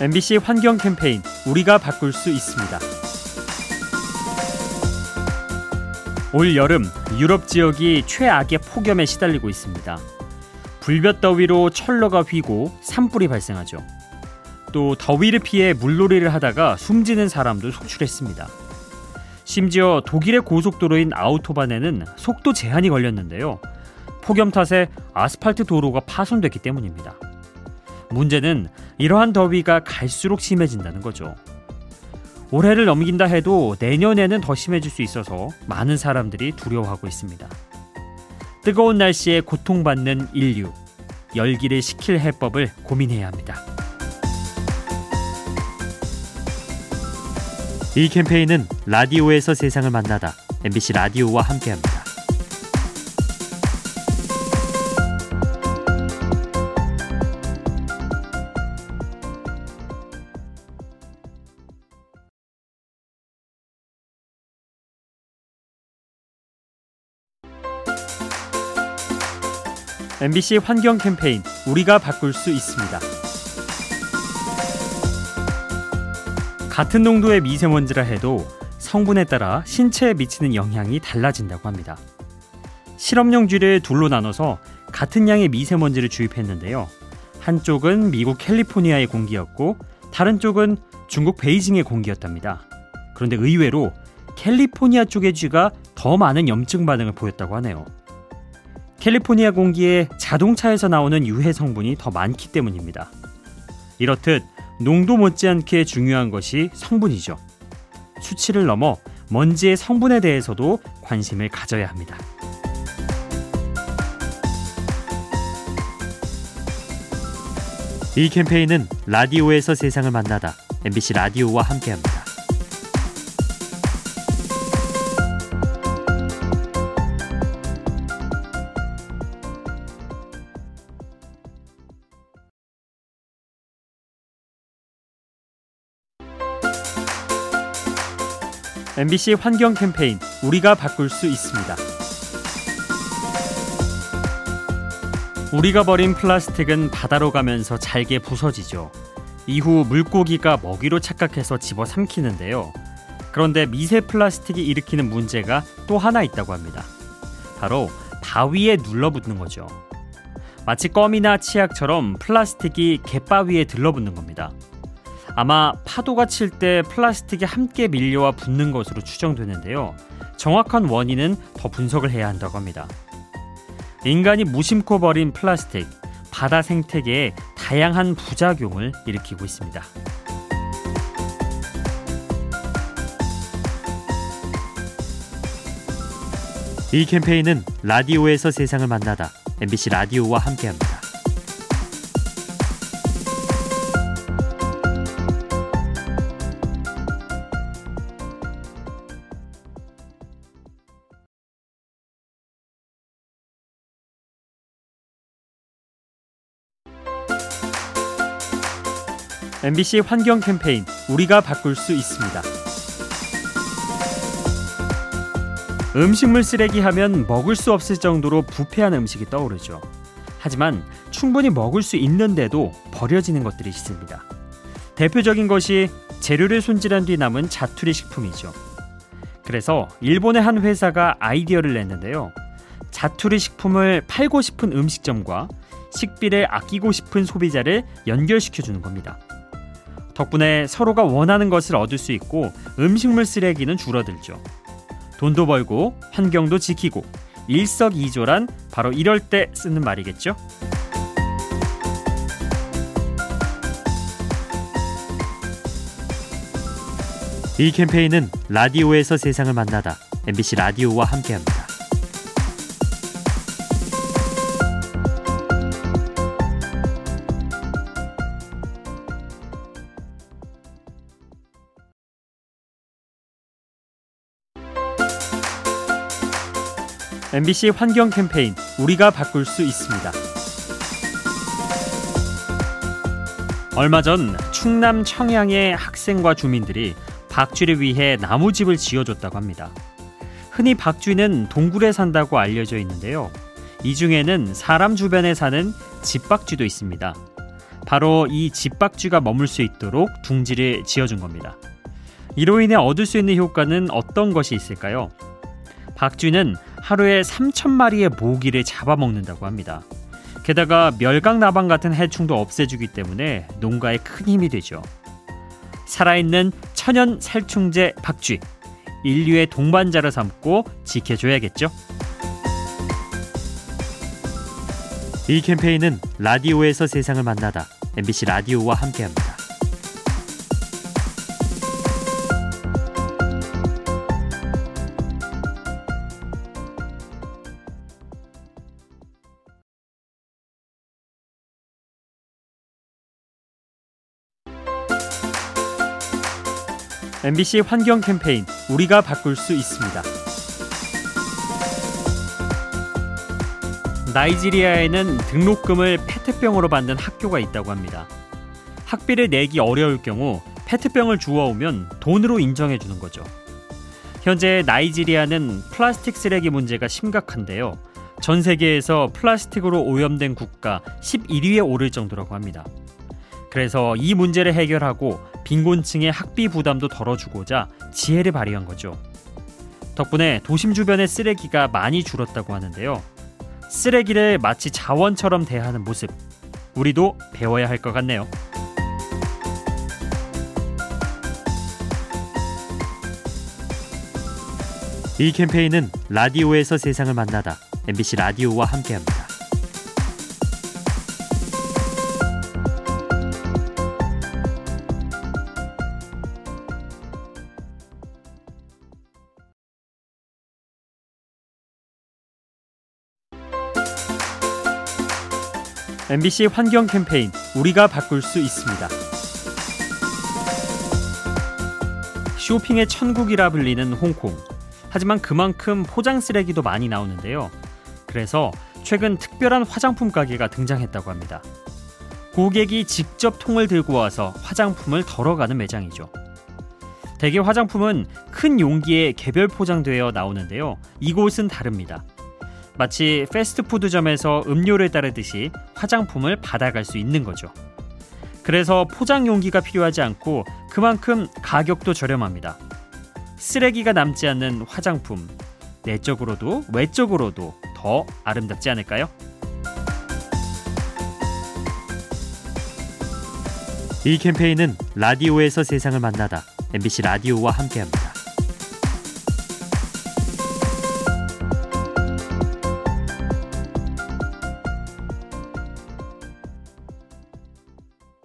MBC 환경 캠페인 우리가 바꿀 수 있습니다. 올 여름 유럽 지역이 최악의 폭염에 시달리고 있습니다. 불볕 더위로 철러가 휘고 산불이 발생하죠. 또 더위를 피해 물놀이를 하다가 숨지는 사람도 속출했습니다. 심지어 독일의 고속도로인 아우토반에는 속도 제한이 걸렸는데요. 폭염 탓에 아스팔트 도로가 파손됐기 때문입니다. 문제는 이러한 더위가 갈수록 심해진다는 거죠. 올해를 넘긴다 해도 내년에는 더 심해질 수 있어서 많은 사람들이 두려워하고 있습니다. 뜨거운 날씨에 고통받는 인류, 열기를 식힐 해법을 고민해야 합니다. 이 캠페인은 라디오에서 세상을 만나다 MBC 라디오와 함께합니다. MBC 환경 캠페인 우리가 바꿀 수 있습니다. 같은 농도의 미세먼지라 해도 성분에 따라 신체에 미치는 영향이 달라진다고 합니다. 실험용 쥐를 둘로 나눠서 같은 양의 미세먼지를 주입했는데요. 한쪽은 미국 캘리포니아의 공기였고 다른 쪽은 중국 베이징의 공기였답니다. 그런데 의외로 캘리포니아 쪽의 쥐가 더 많은 염증 반응을 보였다고 하네요. 캘리포니아 공기에 자동차에서 나오는 유해 성분이 더 많기 때문입니다. 이렇듯 농도 못지않게 중요한 것이 성분이죠. 수치를 넘어 먼지의 성분에 대해서도 관심을 가져야 합니다. 이 캠페인은 라디오에서 세상을 만나다 MBC 라디오와 함께합니다. MBC 환경 캠페인 우리가 바꿀 수 있습니다. 우리가 버린 플라스틱은 바다로 가면서 잘게 부서지죠. 이후 물고기가 먹이로 착각해서 집어 삼키는데요. 그런데 미세 플라스틱이 일으키는 문제가 또 하나 있다고 합니다. 바로 바위에 눌러붙는 거죠. 마치 껌이나 치약처럼 플라스틱이 갯바위에 들러붙는 겁니다. 아마 파도가 칠 때 플라스틱이 함께 밀려와 붙는 것으로 추정되는데요. 정확한 원인은 더 분석을 해야 한다고 합니다. 인간이 무심코 버린 플라스틱, 바다 생태계에 다양한 부작용을 일으키고 있습니다. 이 캠페인은 라디오에서 세상을 만나다 MBC 라디오와 함께합니다. MBC 환경 캠페인 우리가 바꿀 수 있습니다. 음식물 쓰레기 하면 먹을 수 없을 정도로 부패한 음식이 떠오르죠. 하지만 충분히 먹을 수 있는데도 버려지는 것들이 있습니다. 대표적인 것이 재료를 손질한 뒤 남은 자투리 식품이죠. 그래서 일본의 한 회사가 아이디어를 냈는데요. 자투리 식품을 팔고 싶은 음식점과 식비를 아끼고 싶은 소비자를 연결시켜 주는 겁니다. 덕분에 서로가 원하는 것을 얻을 수 있고 음식물 쓰레기는 줄어들죠. 돈도 벌고 환경도 지키고 일석이조란 바로 이럴 때 쓰는 말이겠죠. 이 캠페인은 라디오에서 세상을 만나다 MBC 라디오와 함께합니다. MBC 환경 캠페인 우리가 바꿀 수 있습니다. 얼마 전 충남 청양의 학생과 주민들이 박쥐를 위해 나무집을 지어줬다고 합니다. 흔히 박쥐는 동굴에 산다고 알려져 있는데요. 이 중에는 사람 주변에 사는 집박쥐도 있습니다. 바로 이 집박쥐가 머물 수 있도록 둥지를 지어준 겁니다. 이로 인해 얻을 수 있는 효과는 어떤 것이 있을까요? 박쥐는 하루에 3천 마리의 모기를 잡아먹는다고 합니다. 게다가 멸강나방 같은 해충도 없애주기 때문에 농가에 큰 힘이 되죠. 살아있는 천연 살충제 박쥐 인류의 동반자로 삼고 지켜줘야겠죠. 이 캠페인은 라디오에서 세상을 만나다 MBC 라디오와 함께합니다. MBC 환경 캠페인 우리가 바꿀 수 있습니다. 나이지리아에는 등록금을 페트병으로 받는 학교가 있다고 합니다. 학비를 내기 어려울 경우 페트병을 주워오면 돈으로 인정해 주는 거죠. 현재 나이지리아는 플라스틱 쓰레기 문제가 심각한데요. 전 세계에서 플라스틱으로 오염된 국가 11위에 오를 정도라고 합니다. 그래서 이 문제를 해결하고 빈곤층의 학비 부담도 덜어주고자 지혜를 발휘한 거죠. 덕분에 도심 주변의 쓰레기가 많이 줄었다고 하는데요. 쓰레기를 마치 자원처럼 대하는 모습, 우리도 배워야 할 것 같네요. 이 캠페인은 라디오에서 세상을 만나다 MBC 라디오와 함께합니다. MBC 환경 캠페인 우리가 바꿀 수 있습니다. 쇼핑의 천국이라 불리는 홍콩. 하지만 그만큼 포장 쓰레기도 많이 나오는데요. 그래서 최근 특별한 화장품 가게가 등장했다고 합니다. 고객이 직접 통을 들고 와서 화장품을 덜어가는 매장이죠. 대개 화장품은 큰 용기에 개별 포장되어 나오는데요. 이곳은 다릅니다. 마치 패스트푸드점에서 음료를 따르듯이 화장품을 받아갈 수 있는 거죠. 그래서 포장 용기가 필요하지 않고 그만큼 가격도 저렴합니다. 쓰레기가 남지 않는 화장품, 내적으로도 외적으로도 더 아름답지 않을까요? 이 캠페인은 라디오에서 세상을 만나다 MBC 라디오와 함께합니다.